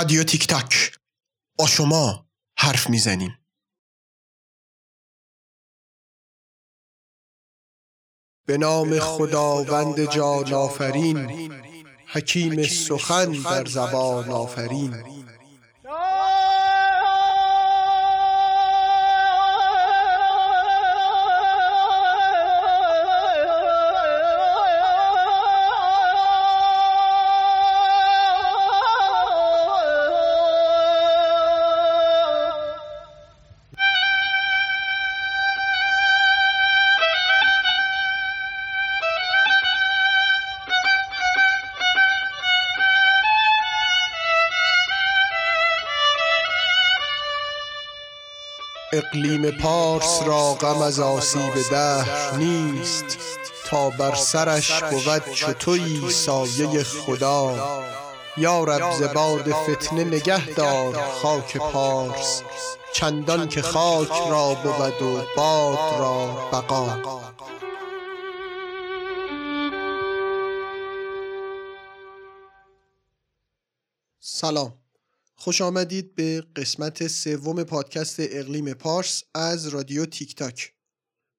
رادیو تیک تاک. با شما حرف می‌زنیم. به نام خداوند جان آفرین. حکیم سخن در زبان آفرین. اقلیم پارس را غم از آسیب دهر نیست تا بر سرش بود چو تویی سایه خدا. یا رب ز فتنه نگه دار خاک پارس چندان که خاک را بود و باد را بقا. سلام. خوش آمدید به قسمت سوم پادکست اقلیم پارس از رادیو تیک تاک.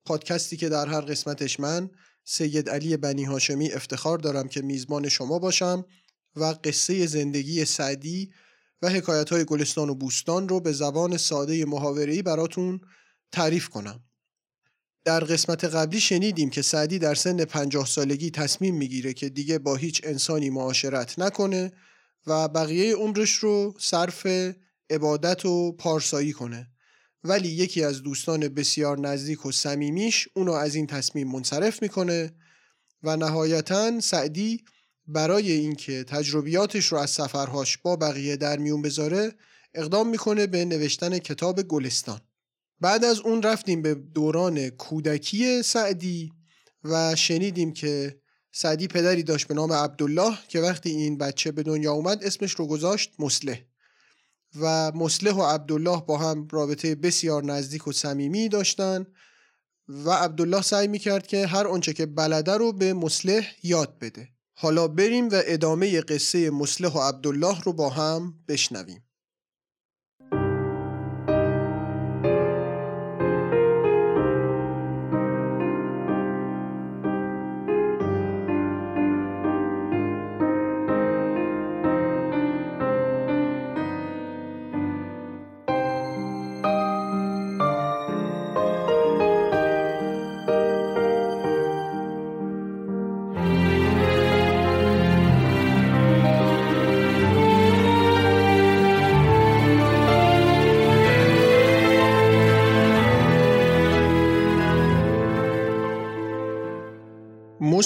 پادکستی که در هر قسمتش من سید علی بنی هاشمی افتخار دارم که میزبان شما باشم و قصه زندگی سعدی و حکایت های گلستان و بوستان رو به زبان ساده محاوره‌ای براتون تعریف کنم. در قسمت قبلی شنیدیم که سعدی در سن پنجاه سالگی تصمیم می‌گیره که دیگه با هیچ انسانی معاشرت نکنه و بقیه عمرش رو صرف عبادت و پارسایی کنه. ولی یکی از دوستان بسیار نزدیک و صمیمیش اونو از این تصمیم منصرف می‌کنه و نهایتا سعدی برای اینکه تجربیاتش رو از سفرهاش با بقیه در میون بذاره اقدام می‌کنه به نوشتن کتاب گلستان. بعد از اون رفتیم به دوران کودکی سعدی و شنیدیم که سعدی پدری داشت به نام عبدالله که وقتی این بچه به دنیا اومد اسمش رو گذاشت مسلح. و مسلح و عبدالله با هم رابطه بسیار نزدیک و صمیمی داشتن و عبدالله سعی می‌کرد که هر آنچه که بلده رو به مسلح یاد بده. حالا بریم و ادامه قصه مسلح و عبدالله رو با هم بشنویم.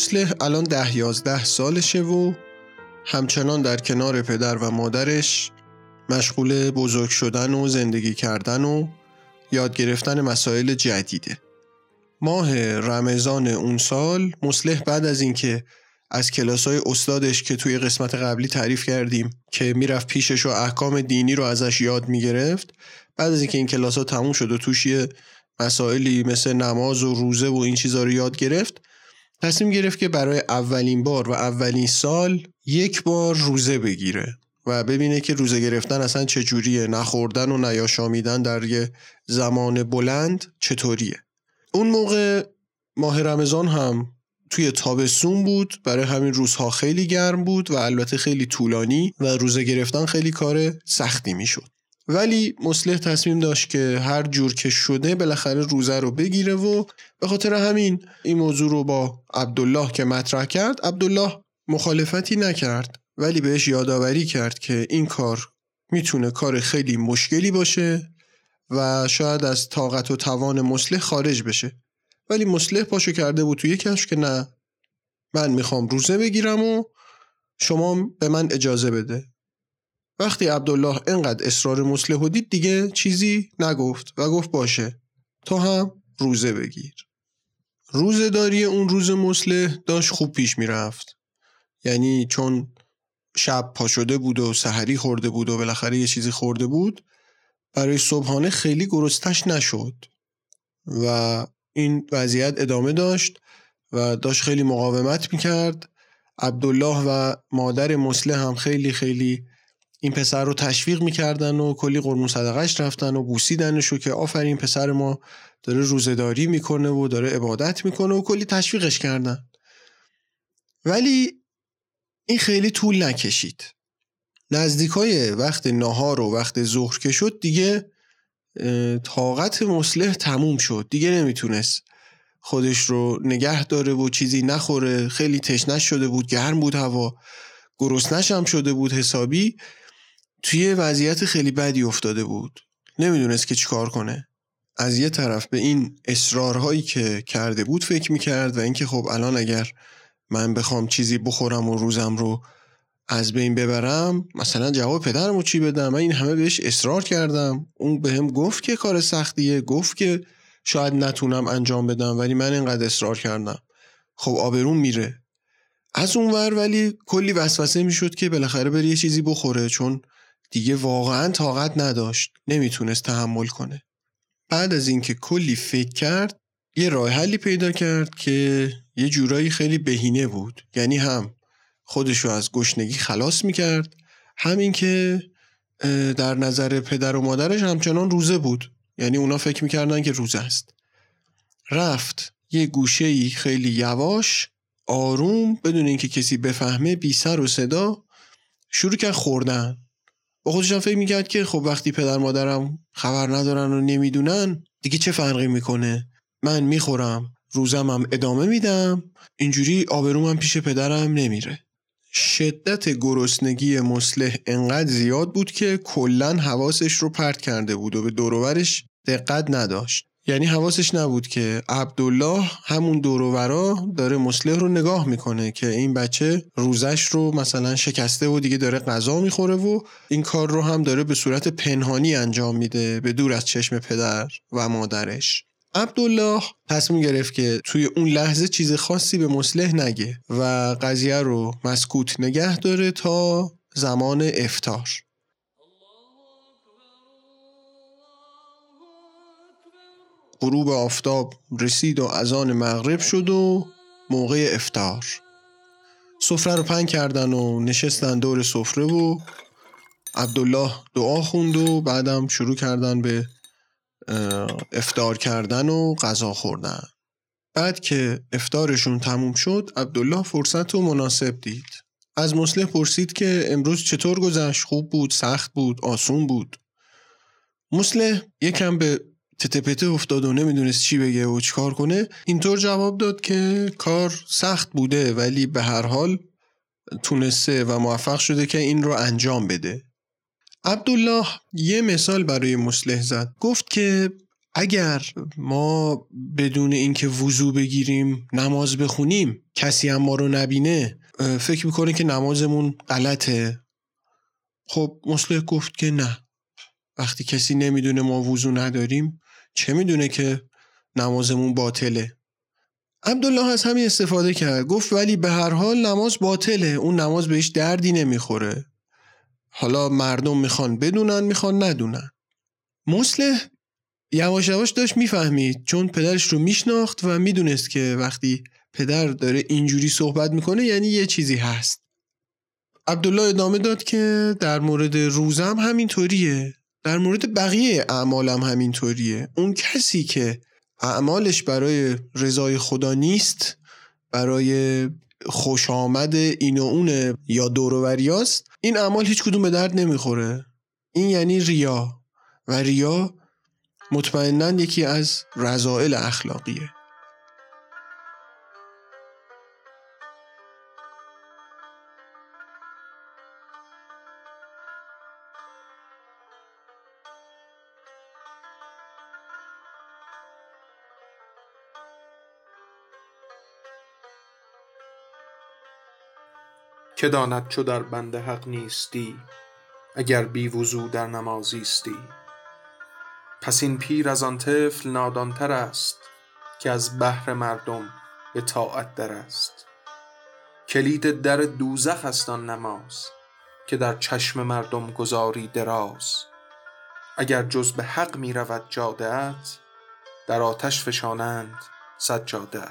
مسلح الان ده یازده سالشه و همچنان در کنار پدر و مادرش مشغول بزرگ شدن و زندگی کردن و یاد گرفتن مسائل جدیده. ماه رمضان اون سال مسلح بعد از اینکه از کلاس های استادش که توی قسمت قبلی تعریف کردیم که می‌رفت پیشش و احکام دینی رو ازش یاد می‌گرفت بعد از اینکه این کلاس ها تموم شد و توش یه مسائلی مثل نماز و روزه و این چیزها رو یاد گرفت تصمیم گرفت که برای اولین بار و اولین سال یک بار روزه بگیره و ببینه که روزه گرفتن اصلا چجوریه نخوردن و نیاشامیدن در یه زمان بلند چطوریه. اون موقع ماه رمضان هم توی تابستون بود برای همین روزها خیلی گرم بود و البته خیلی طولانی و روزه گرفتن خیلی کار سختی می‌شد. ولی مسلح تصمیم داشت که هر جور که شده بالاخره روزه رو بگیره و به خاطر همین این موضوع رو با عبدالله که مطرح کرد عبدالله مخالفتی نکرد ولی بهش یادآوری کرد که این کار می‌تونه کار خیلی مشکلی باشه و شاید از طاقت و توان مسلح خارج بشه. ولی مسلح پاشو کرده بود توی کش که نه من می‌خوام روزه بگیرم و شما به من اجازه بده. وقتی عبدالله انقدر اصرار مسلح دید دیگه چیزی نگفت و گفت باشه. تو هم روزه بگیر. روزه داری اون روز مسلح داشت خوب پیش می‌رفت. یعنی چون شب پا شده بود و سحری خورده بود و بالاخره یه چیزی خورده بود برای صبحانه خیلی گرستش نشد. و این وضعیت ادامه داشت و داشت خیلی مقاومت می‌کرد. عبدالله و مادر مسلح هم خیلی خیلی این پسر رو تشویق می‌کردن و کلی قرمون صدقش رفتن و بوسیدنشو که آفرین پسر ما داره روزداری می‌کنه و داره عبادت می‌کنه و کلی تشویقش کردن. ولی این خیلی طول نکشید. نزدیکای وقت نهار و وقت ظهر که شد دیگه طاقت مسلح تموم شد. دیگه نمی‌تونست خودش رو نگه داره و چیزی نخوره. خیلی تشنش شده بود گرم بود هوا. گرسنش هم شده بود حسابی. توی وضعیت خیلی بدی افتاده بود. نمی‌دونست که چیکار کنه. از یه طرف به این اصرارهایی که کرده بود فکر می‌کرد و اینکه خب الان اگر من بخوام چیزی بخورم و روزم رو از بین ببرم مثلا جواب پدرم رو چی بدم؟ من این همه بهش اصرار کردم. اون به هم گفت که کار سختیه گفت که شاید نتونم انجام بدم ولی من اینقدر اصرار کردم. خب آبرون میره. از اون ور ولی کلی وسوسه می‌شد که بالاخره بری یه چیزی بخوره چون دیگه واقعا طاقت نداشت. نمی‌تونست تحمل کنه. بعد از اینکه کلی فکر کرد یه راه حلی پیدا کرد که یه جورایی خیلی بهینه بود. یعنی هم خودشو از گشنگی خلاص می‌کرد همین که در نظر پدر و مادرش همچنان روزه بود. یعنی اونا فکر می‌کردن که روزه است. رفت یه گوشه خیلی یواش آروم بدون اینکه کسی بفهمه بی سر و صدا شروع کرد خوردن. با خودشم فکر می‌کرد که خب وقتی پدر مادرم خبر ندارن و نمی‌دونن دیگه چه فرقی می‌کنه؟ من می‌خورم روزم هم ادامه میدم اینجوری آبرومم پیش پدرم نمیره. شدت گرسنگی مسلح انقدر زیاد بود که کلا حواسش رو پرت کرده بود و به دوروورش دقت نداشت. یعنی حواسش نبود که عبدالله همون دوروورا داره مسلح رو نگاه می‌کنه که این بچه روزش رو مثلا شکسته و دیگه داره غذا می‌خوره و این کار رو هم داره به صورت پنهانی انجام میده به دور از چشم پدر و مادرش. عبدالله تصمیم گرفت که توی اون لحظه چیز خاصی به مسلح نگه و قضیه رو مسکوت نگه داره تا زمان افتار. غروب آفتاب رسید و اذان مغرب شد و موقع افتار. سفره رو پنگ کردن و نشستن دور سفره و عبدالله دعا خوند و بعدم شروع کردن به افتار کردن و غذا خوردن. بعد که افتارشون تموم شد عبدالله فرصت و مناسب دید. از مسلح پرسید که امروز چطور گذشت؟ خوب بود سخت بود آسون بود. مسلح یکم به تتپته افتاد و نمی‌دونست چی بگه و چیکار کنه اینطور جواب داد که کار سخت بوده ولی به هر حال تونسته و موفق شده که این رو انجام بده. عبدالله یه مثال برای مسلح زد. گفت که اگر ما بدون اینکه وضو بگیریم نماز بخونیم کسی هم ما رو نبینه فکر می‌کنه که نمازمون غلطه. خب مسلح گفت که نه. وقتی کسی نمی‌دونه ما وضو نداریم چه می‌دونه که نمازمون باطله؟ عبدالله از همین استفاده کرد گفت ولی به هر حال نماز باطله اون نماز بهش دردی نمی‌خوره. حالا مردم می‌خوان بدونن می‌خوان ندونن. مسلح یواش یواش داشت می‌فهمید چون پدرش رو میشناخت و می‌دونست که وقتی پدر داره اینجوری صحبت می‌کنه یعنی یه چیزی هست. عبدالله ادامه داد که در مورد روزم همینطوریه. در مورد بقیه اعمالم همینطوریه. اون کسی که اعمالش برای رضای خدا نیست برای خوش آمد این و اون یا دوروریاست این اعمال هیچ کدوم به درد نمی‌خوره. این یعنی ریا. و ریا مطمئنا یکی از رضائل اخلاقیه. که داند چو در بند حق نیستی اگر بی وضو در نمازیستی پس این پیر از آن طفل نادانتر است که از بهر مردم به طاعت در است. کلید در دوزخ است آن نماز که در چشم مردم گذاری دراز. اگر جز به حق می رود جاده در آتش فشانند سجاده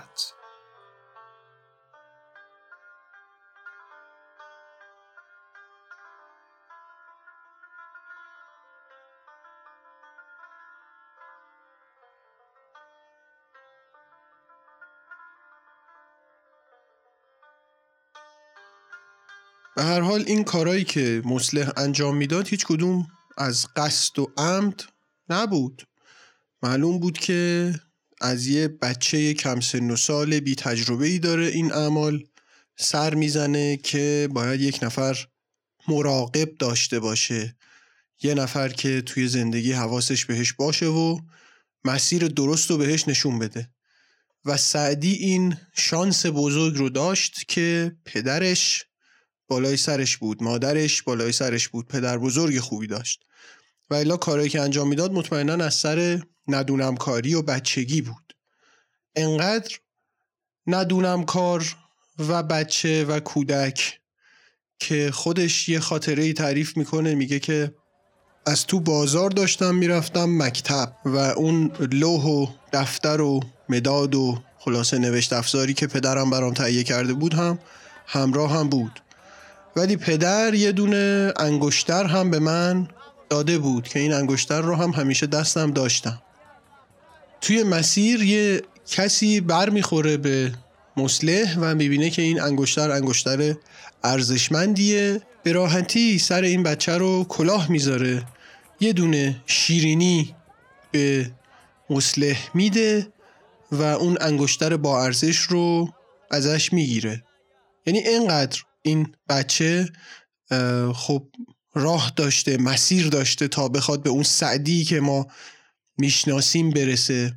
به هر حال این کارایی که مسلح انجام می‌داد هیچ کدوم از قصد و عمد نبود. معلوم بود که از یه بچه کم سن و سال بی تجربه ای داره این اعمال. سر می‌زنه که باید یک نفر مراقب داشته باشه. یه نفر که توی زندگی حواسش بهش باشه و مسیر درست رو بهش نشون بده. و سعدی این شانس بزرگ رو داشت که پدرش بالای سرش بود مادرش بالای سرش بود پدر بزرگ خوبی داشت. و الا کارهایی که انجام می‌داد مطمئنا از سر ندونم کاری و بچگی بود. انقدر ندونم کار و بچه و کودک که خودش یه خاطره ای تعریف می‌کنه میگه که از تو بازار داشتم می‌رفتم مکتب و اون لوح و دفتر و مداد و خلاصه نوشت افزاری که پدرم برام تهیه کرده بود هم همراه هم بود. ولی پدر یه دونه انگشتر هم به من داده بود که این انگشتر رو هم همیشه دستم داشتم. توی مسیر یه کسی بر می‌خوره به مسلح و می‌بینه که این انگشتر انگشتر ارزشمندیه. به راحتی سر این بچه رو کلاه می‌ذاره. یه دونه شیرینی به مسلح میده و اون انگشتر با ارزش رو ازش می‌گیره. یعنی اینقدر این بچه خب راه داشته مسیر داشته تا بخواد به اون سعدی که ما می‌شناسیم برسه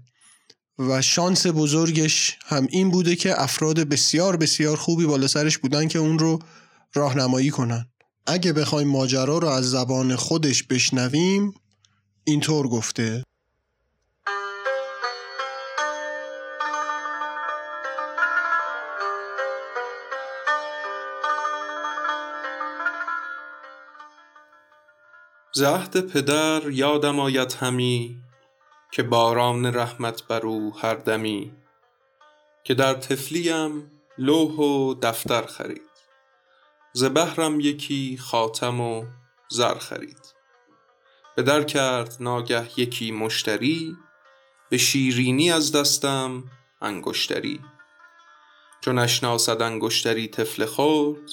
و شانس بزرگش هم این بوده که افراد بسیار بسیار خوبی بالا سرش بودن که اون رو راهنمایی کنن. اگه بخوایم ماجرا رو از زبان خودش بشنویم اینطور گفته زهد پدر یادم آید همی که باران رحمت بر او هر دمی که در تفلیم لوح و دفتر خرید. ز بهرم یکی خاتم و زر خرید. به در کرد ناگه یکی مشتری به شیرینی از دستم انگشتری. چون اشناسد انگشتری طفل خود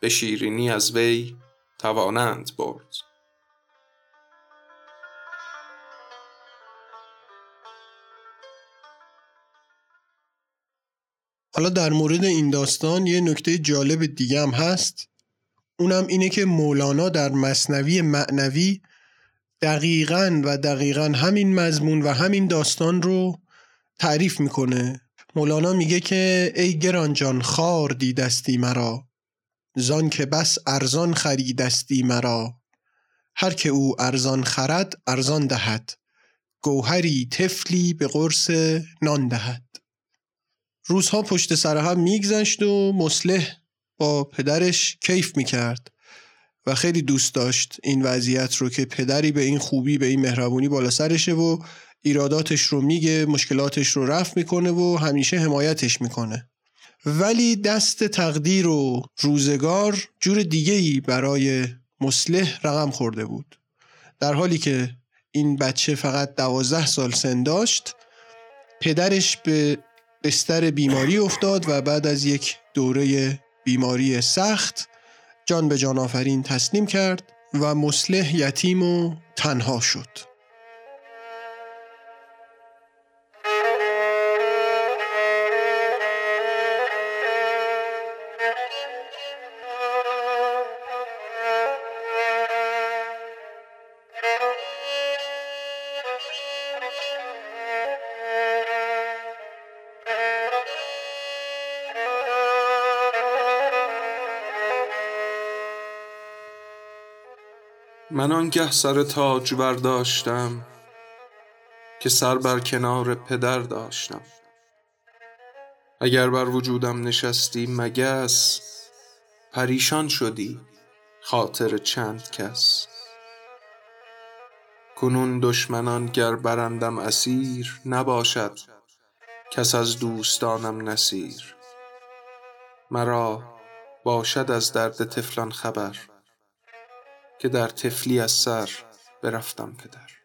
به شیرینی از وی توانند برد. حالا در مورد این داستان یه نکته جالب دیگه هم هست. اونم اینه که مولانا در مصنوی معنوی دقیقا و دقیقا همین مضمون و همین داستان رو تعریف می‌کنه. مولانا میگه که ای گرانجان خار دیدستی مرا. زان که بس ارزان خریدستی مرا. هر که او ارزان خرد ارزان دهد. گوهری تفلی به قرص نان دهد. روزها پشت سر هم میگذشت و مسلح با پدرش کیف می‌کرد و خیلی دوست داشت این وضعیت رو که پدری به این خوبی به این مهربونی بالا سرشه و ایراداتش رو میگه مشکلاتش رو رفت می‌کنه و همیشه حمایتش می‌کنه. ولی دست تقدیر و روزگار جور دیگه ای برای مسلح رقم خورده بود. در حالی که این بچه فقط دوازده سال سن داشت پدرش به بستر بیماری افتاد و بعد از یک دوره بیماری سخت جان به جان آفرین تسلیم کرد و مسلح یتیم و تنها شد. من آنگه سر تاج برداشتم که سر بر کنار پدر داشتم. اگر بر وجودم نشستی مگس پریشان شدی خاطر چند کس. کنون دشمنان گر برندم اسیر نباشد کس از دوستانم نسیر مرا باشد از درد طفلان خبر. که در تفلی از سر برفتم پدر.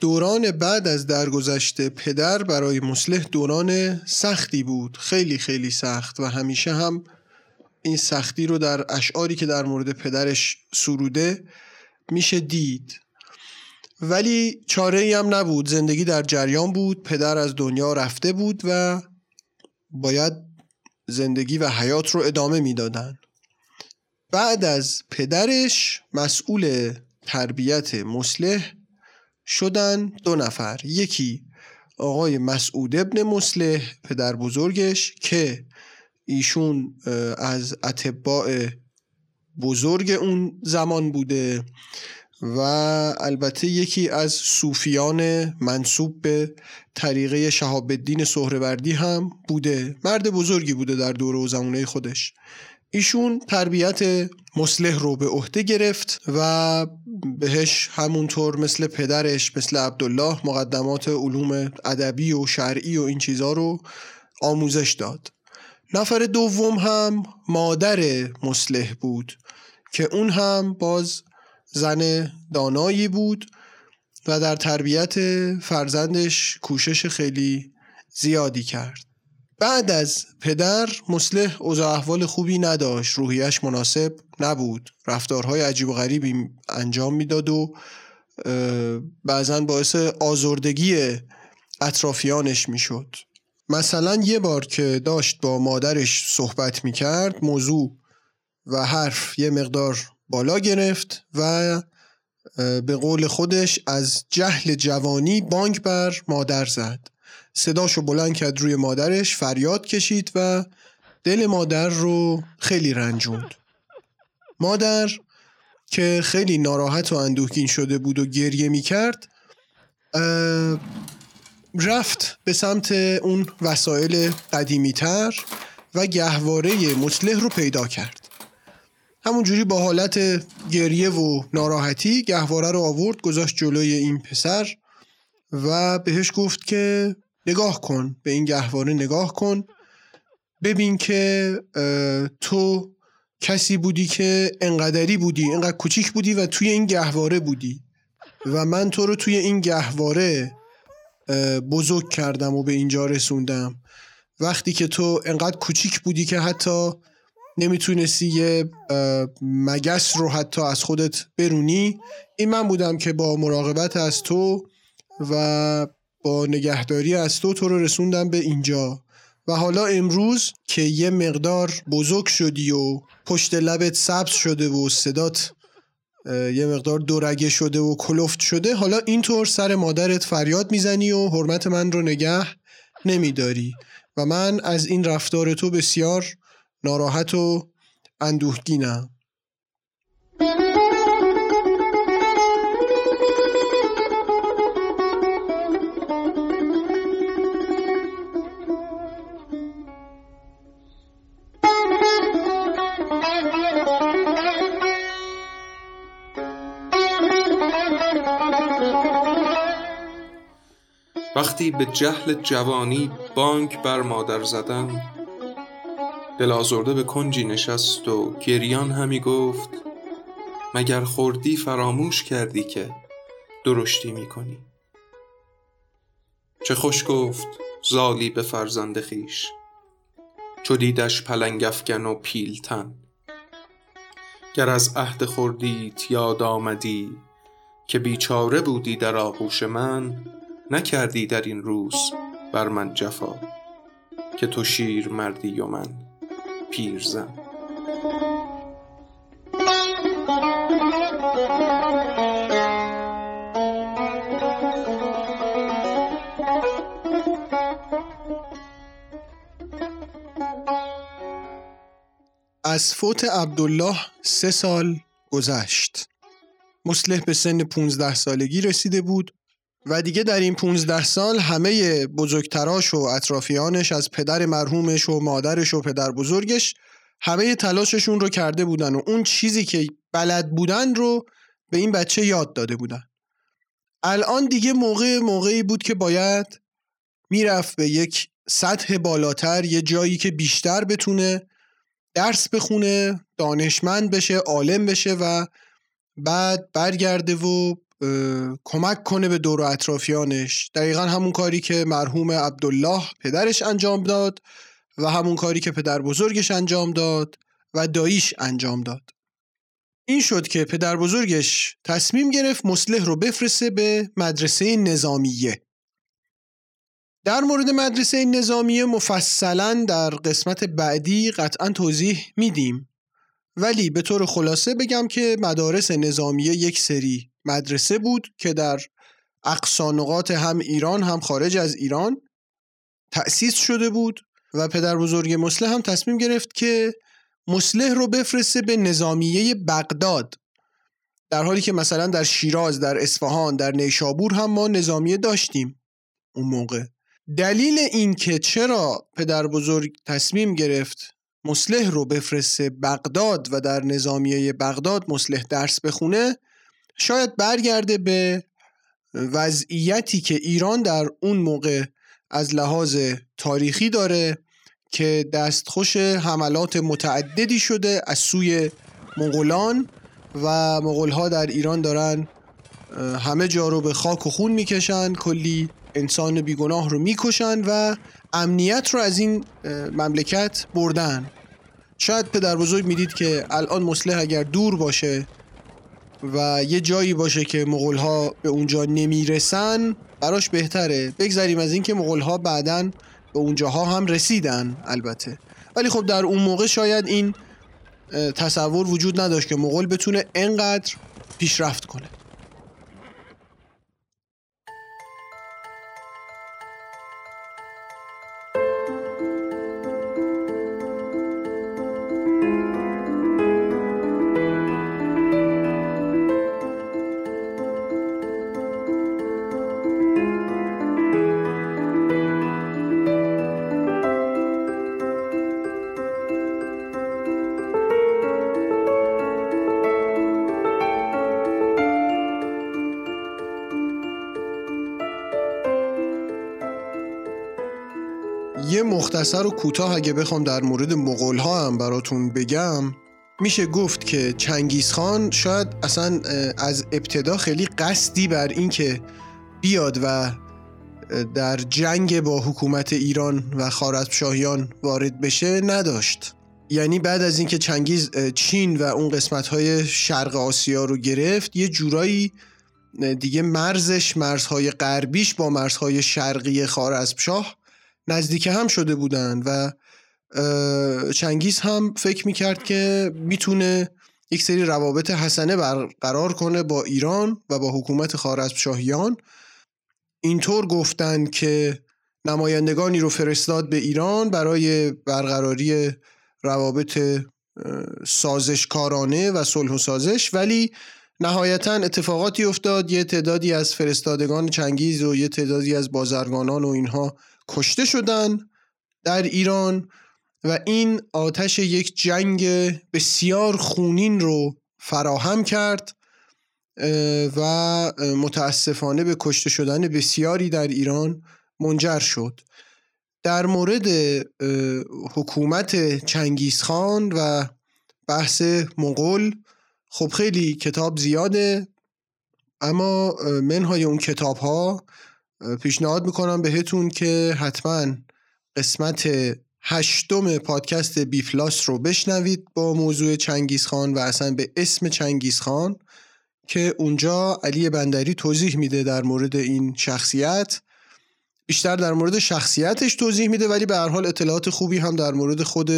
دوران بعد از درگذشت پدر برای مسلح دوران سختی بود خیلی خیلی سخت و همیشه هم این سختی رو در اشعاری که در مورد پدرش سروده میشه دید. ولی چاره ای هم نبود. زندگی در جریان بود. پدر از دنیا رفته بود و باید زندگی و حیات رو ادامه می‌دادن. بعد از پدرش مسئول تربیت مسلح شدن دو نفر. یکی آقای مسعود ابن مسلح پدر بزرگش که ایشون از اتباع بزرگ اون زمان بوده و البته یکی از صوفیان منصوب به طریقه شهاب الدین سهروردی هم بوده. مرد بزرگی بوده در دوره و زمانه خودش. ایشون تربیت مسلح رو به عهده گرفت و بهش همونطور مثل پدرش مثل عبدالله مقدمات علوم ادبی و شرعی و این چیزها رو آموزش داد. نفر دوم هم مادر مسلح بود که اون هم باز زن دانایی بود و در تربیت فرزندش کوشش خیلی زیادی کرد. بعد از پدر مسلح اوضاع احوال خوبی نداشت روحیش مناسب نبود. رفتارهای عجیب و غریبی انجام می‌داد و بعضا باعث آزردگی اطرافیانش می‌شد. مثلا یه بار که داشت با مادرش صحبت می‌کرد موضوع و حرف یه مقدار بالا گرفت و به قول خودش از جهل جوانی بانک بر مادر زد. صداشو بلند کرد روی مادرش فریاد کشید و دل مادر رو خیلی رنجوند. مادر که خیلی ناراحت و اندوهگین شده بود و گریه می کرد رفت به سمت اون وسایل قدیمی تر و گهواره مسلح رو پیدا کرد. همونجوری با حالت گریه و ناراحتی گهواره رو آورد گذاشت جلوی این پسر و بهش گفت که نگاه کن به این گهواره نگاه کن. ببین که تو کسی بودی که انقدری بودی انقدر کوچیک بودی و توی این گهواره بودی و من تو رو توی این گهواره بزرگ کردم و به اینجا رسوندم. وقتی که تو انقدر کوچیک بودی که حتی نمی‌تونستی یه مگس رو حتی از خودت برونی این من بودم که با مراقبت از تو و با نگهداری از تو تو رو رسوندم به اینجا. و حالا امروز که یه مقدار بزرگ شدی و پشت لبت سبز شده و صدات یه مقدار دورگه شده و کلفت شده. حالا اینطور سر مادرت فریاد می‌زنی و حرمت من رو نگه نمیداری. و من از این رفتار تو بسیار ناراحت و اندوهگینم. وقتی به جهل جوانی بانک بر مادر زدن دل آزرده به کنجی نشست و گریان همی گفت مگر خوردی فراموش کردی که درشتی می کنی؟ چه خوش گفت زالی به فرزند خیش چو دیدش پلنگ افگن و پیلتن گر از عهد خوردیت یاد آمدی که بیچاره بودی در آغوش من نکردی در این روز بر من جفا که تو شیر مردی و من پیرزن از فوت عبدالله سه سال گذشت. مسلح به سن 15 سالگی رسیده بود و دیگه در این 15 سال همه بزرگتراش و اطرافیانش از پدر مرحومش و مادرش و پدر بزرگش همه تلاششون رو کرده بودن و اون چیزی که بلد بودن رو به این بچه یاد داده بودن. الان دیگه موقع موقعی بود که باید می‌رفت به یک سطح بالاتر یه جایی که بیشتر بتونه درس بخونه دانشمند بشه عالم بشه و بعد برگرده و کمک کنه به دور و اطرافیانش. دقیقا همون کاری که مرحوم عبدالله پدرش انجام داد و همون کاری که پدر بزرگش انجام داد و داییش انجام داد. این شد که پدر بزرگش تصمیم گرفت مسلح رو بفرسته به مدرسه نظامیه. در مورد مدرسه نظامیه مفصلا در قسمت بعدی قطعا توضیح میدیم. ولی به طور خلاصه بگم که مدارس نظامیه یک سری مدرسه بود که در اقصانقات هم ایران هم خارج از ایران تأسیس شده بود و پدر بزرگ مسلح هم تصمیم گرفت که مسلح رو بفرسته به نظامیه بغداد. در حالی که مثلا در شیراز در اصفهان در نیشابور هم ما نظامیه داشتیم اون موقع. دلیل این که چرا پدر بزرگ تصمیم گرفت مسلح رو بفرسته بغداد و در نظامیه بغداد مسلح درس بخونه شاید برگرده به وضعیتی که ایران در اون موقع از لحاظ تاریخی داره که دستخوش حملات متعددی شده از سوی مغولان و مغولها در ایران دارن همه جا رو به خاک و خون می‌کشن کلی انسان بیگناه رو می‌کشن و امنیت رو از این مملکت بردن. شاید پدر بزرگ می‌دید که الان مسلح اگر دور باشه و یه جایی باشه که مغول ها به اونجا نمی‌رسن براش بهتره. بگذاریم از اینکه مغول ها بعدا به اونجاها هم رسیدن البته. ولی خب در اون موقع شاید این تصور وجود نداشت که مغول بتونه انقدر پیشرفت کنه. مختصر و کوتاه اگه بخوام در مورد مغول ها هم براتون بگم میشه گفت که چنگیز خان شاید اصلا از ابتدا خیلی قصدی بر اینکه بیاد و در جنگ با حکومت ایران و خارزمشاهیان وارد بشه نداشت. یعنی بعد از اینکه چنگیز چین و اون قسمت های شرق آسیا رو گرفت یه جورایی دیگه مرزش مرزهای غربیش با مرزهای شرقی خارزمشاه نزدیک هم شده بودن و چنگیز هم فکر می‌کرد که می‌تونه یک سری روابط حسنه برقرار کنه با ایران و با حکومت خارزمشاهیان اینطور گفتن که نمایندگانی رو فرستاد به ایران برای برقراری روابط سازشکارانه و صلح و سازش ولی نهایتا اتفاقاتی افتاد یه تعدادی از فرستادگان چنگیز و یه تعدادی از بازرگانان و اینها کشته شدن در ایران و این آتش یک جنگ بسیار خونین رو فراهم کرد و متاسفانه به کشته شدن بسیاری در ایران منجر شد. در مورد حکومت چنگیزخان و بحث مغول خب خیلی کتاب زیاده اما منهای اون کتاب ها پیشنهاد می‌کنم بهتون که حتما قسمت هشتم پادکست بی پلاس رو بشنوید با موضوع چنگیز خان و اصلا به اسم چنگیز خان که اونجا علی بندری توضیح میده در مورد این شخصیت. بیشتر در مورد شخصیتش توضیح میده ولی به هر حال اطلاعات خوبی هم در مورد خود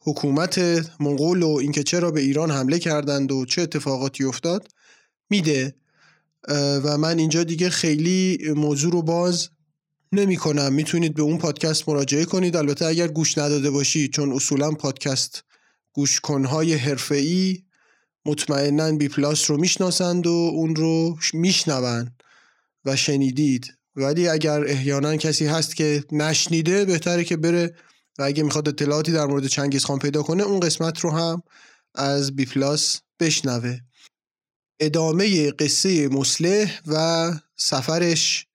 حکومت منقول و اینکه چرا به ایران حمله کردند و چه اتفاقاتی افتاد میده. و من اینجا دیگه خیلی موضوع رو باز نمی کنم. می‌تونید به اون پادکست مراجعه کنید. البته اگر گوش نداده باشید چون اصولا پادکست گوش کنهای حرفه‌ای مطمئنا بی پلاس رو می‌شناسند و اون رو میشنون و شنیدید. ولی اگر احیانا کسی هست که نشنیده بهتره که بره و اگه می‌خواد اطلاعاتی در مورد چنگیز خان پیدا کنه اون قسمت رو هم از بی پلاس بشنوه. ادامه قصه مسلح و سفرش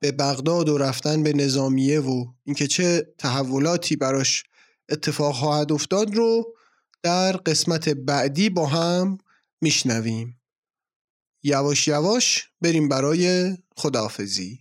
به بغداد و رفتن به نظامیه و اینکه چه تحولاتی براش اتفاق خواهد افتاد رو در قسمت بعدی با هم میشنویم. یواش یواش بریم برای خداحافظی.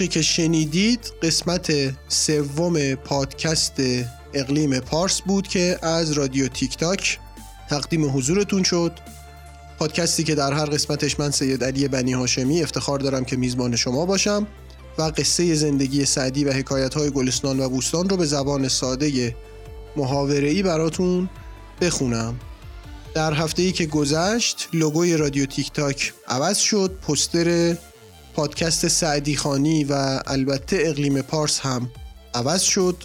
اونچه که شنیدید قسمت سوم پادکست اقلیم پارس بود که از رادیو تیک تاک تقدیم حضورتون شد. پادکستی که در هر قسمتش من سید علی بنی هاشمی افتخار دارم که میزبان شما باشم و قصه زندگی سعدی و حکایت های گلستان و بوستان رو به زبان ساده محاوره‌ای براتون بخونم. در هفته ای که گذشت لوگوی رادیو تیک تاک عوض شد پستر پادکست سعدی خانی و البته اقلیم پارس هم عوض شد.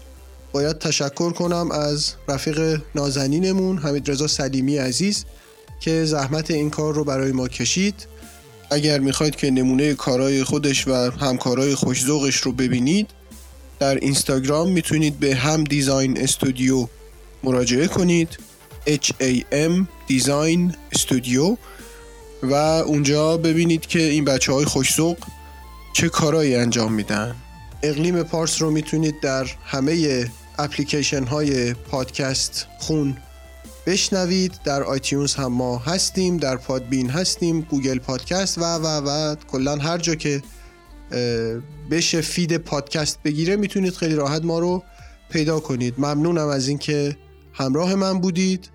باید تشکر کنم از رفیق نازنینمون حمید رضا سلیمی عزیز که زحمت این کار رو برای ما کشید. اگر می‌خواید که نمونه کارهای خودش و همکارای خوشزوقش رو ببینید در اینستاگرام می‌تونید به هم دیزاین استودیو مراجعه کنید. H A M دیزاین استودیو و اونجا ببینید که این بچه های خوش‌ذوق چه کارایی انجام میدن. اقلیم پارس رو می‌تونید در همه اپلیکیشن های پادکست خون بشنوید. در iTunes هم ما هستیم در پادبین هستیم گوگل پادکست و و و. کلا هر جا که بشه feed پادکست بگیره می‌تونید خیلی راحت ما رو پیدا کنید. ممنونم از اینکه همراه من بودید.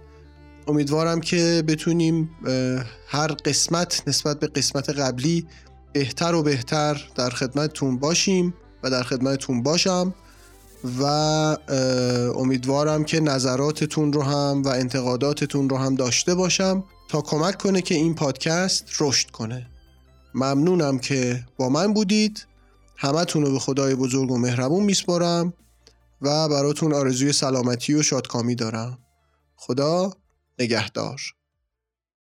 امیدوارم که بتونیم هر قسمت نسبت به قسمت قبلی بهتر و بهتر در خدمتتون باشیم و در خدمتتون باشم و امیدوارم که نظراتتون رو هم و انتقاداتتون رو هم داشته باشم تا کمک کنه که این پادکست رشد کنه. ممنونم که با من بودید. همتون رو به خدای بزرگ و مهربون میسپارم و براتون آرزوی سلامتی و شادکامی دارم. خدا نگهدار.